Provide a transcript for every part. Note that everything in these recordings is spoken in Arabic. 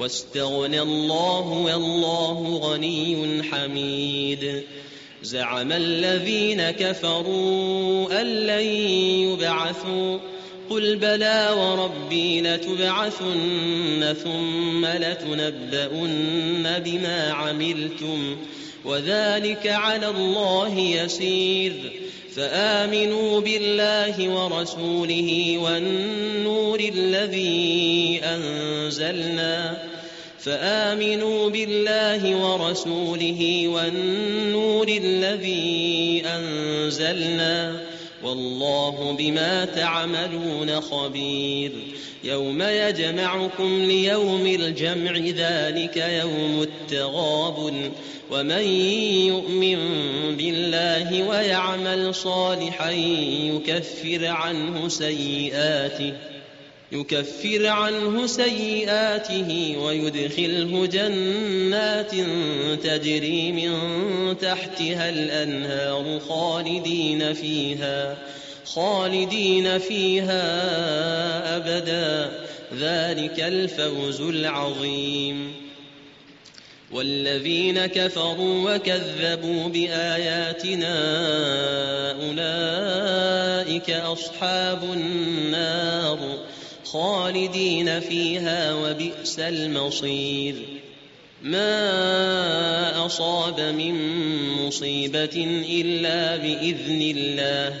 واستغنى الله والله غني حميد. زعم الذين كفروا أن لن يبعثوا. قل بلى وربي لتبعثن ثم لتنبؤن بما عملتم. وذلك على الله يسير. فآمنوا بالله ورسوله والنور الذي أنزلنا. فآمنوا بالله ورسوله والنور الذي أنزلنا والله بما تعملون خبير يوم يجمعكم ليوم الجمع ذلك يوم التغاب ومن يؤمن بالله ويعمل صالحا يكفر عنه سيئاته يكفر عنه سيئاته ويدخله جنات تجري من تحتها الأنهار خالدين فيها خالدين فيها أبدا. ذلك الفوز العظيم. والذين كفروا وكذبوا بآياتنا أولئك أصحاب النار. خالدين فيها وبئس المصير. ما أصاب من مصيبة إلا بإذن الله.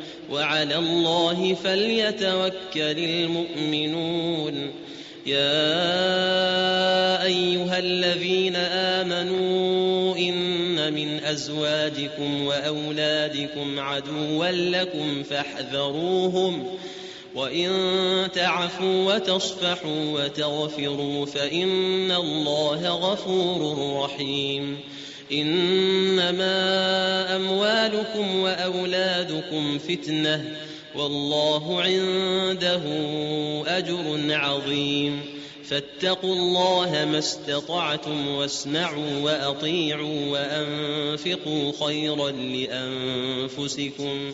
وعلى الله فليتوكل المؤمنون. يا أيها الذين آمنوا إن من أزواجكم وأولادكم عدوا لكم فاحذروهم وإن تعفوا وتصفحوا وتغفروا فإن الله غفور رحيم. إنما أموالكم وأولادكم فتنة والله عنده أجر عظيم. فاتقوا الله ما استطعتم واسمعوا وأطيعوا وأنفقوا خيرا لأنفسكم